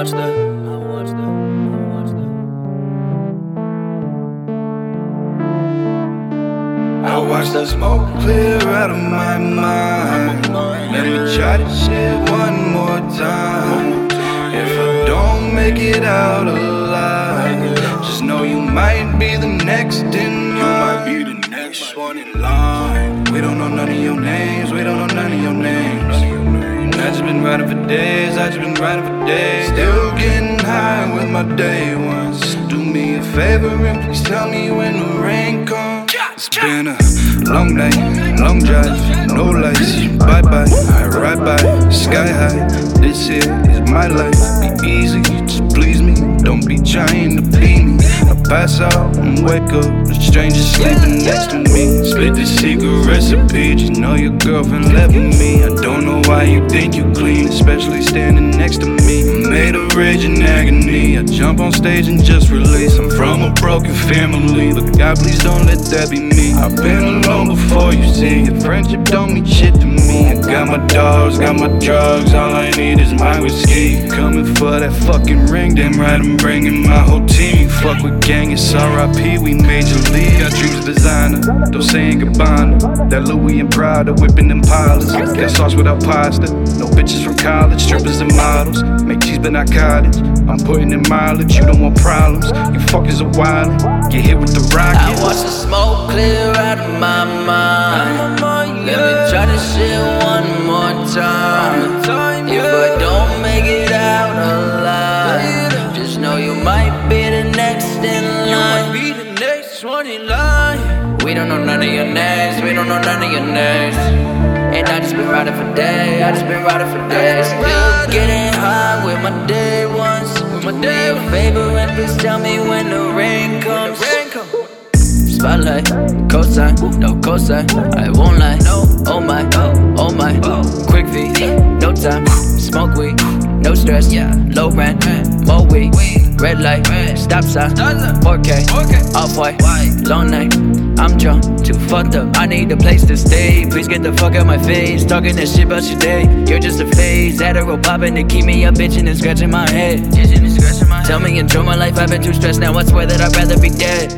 watch the, I watch the, I watch the. I watch the smoke clear out of my mind. Let me try this shit one more time. If I don't make it out alive, just know you might be the next in line. You might be the next one in line. We don't know none of your names. We don't know none of your names. I just been riding for days. I just been riding for days. Still getting high with my day ones. Do me a favor and please tell me when the rain comes. It's been a long night, long drive, no lights. Bye bye, I ride by, sky high. This here is my life. Be easy, just please me. Don't be trying to be me. I pass out and wake up, a stranger sleeping next to me. Split the secret recipe, just know your girlfriend left me. I don't know why you think you clean, especially standing next to me. Made of rage and agony. I jump on stage and just release. I'm from a broken family, but God, please don't let that be me. I've been alone before you see. Friendship don't mean shit to me. I got my dogs, got my drugs. All I need is my whiskey. Coming for that fucking ring, damn right, I'm bringing my whole team. Fuck with gang, it's RIP, we major league. Got dreams designer, don't say goodbye. That Louis and Prada, whipping them pilots. Got sauce without pasta. No bitches from college, strippers and models. Make cheese but not cottage. I'm putting in mileage, you don't want problems. You fuckers are wild. Get hit with the rocket. I watch the smoke clear out of my mind. We don't know none of your names. We don't know none of your names. And I just been riding for days. I just been riding for days. Still getting high with my day ones. With my day a favor and please tell me when the rain comes. Spotlight, cosign, no cosign. I won't lie. No, oh my, oh, oh my. Quick V, no time. Smoke weed, no stress. Yeah, low rent, more weed. Red light, stop sign. 4K, off white, long night. I'm drunk, too fucked up. I need a place to stay. Please get the fuck out my face. Talking that shit about your day. You're just a phase. Adderall popping to keep me up, bitching and scratching my head. Tell me enjoy my life. I've been too stressed now. I swear that I'd rather be dead.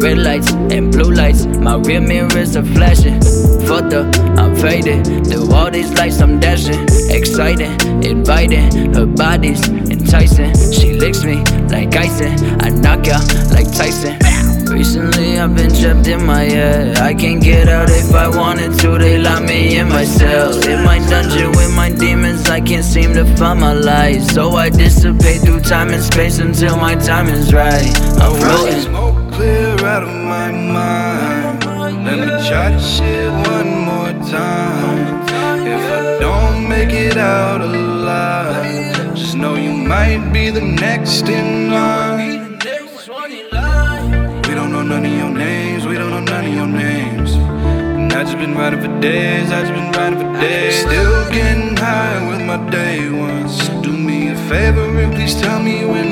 Red lights and blue lights. My rear mirrors are flashing. Fucked up, I'm faded. Through all these lights, I'm dashing. Exciting, inviting. Her body's enticing. She licks me like icing. I knock out like Tyson. Recently I've been trapped in my head I can't get out if I wanted to They lock me in my cell In my dungeon with my demons I can't seem to find my light So I dissipate through time and space Until my time is right I'm floating smoke clear out of my mind. Let me try this shit one more time. If I don't make it out alive, just know you might be the next in line. None of your names, we don't know none of your names. And I just been riding for days, I just been riding for days. Still getting high with my day ones. Do me a favor and please tell me when.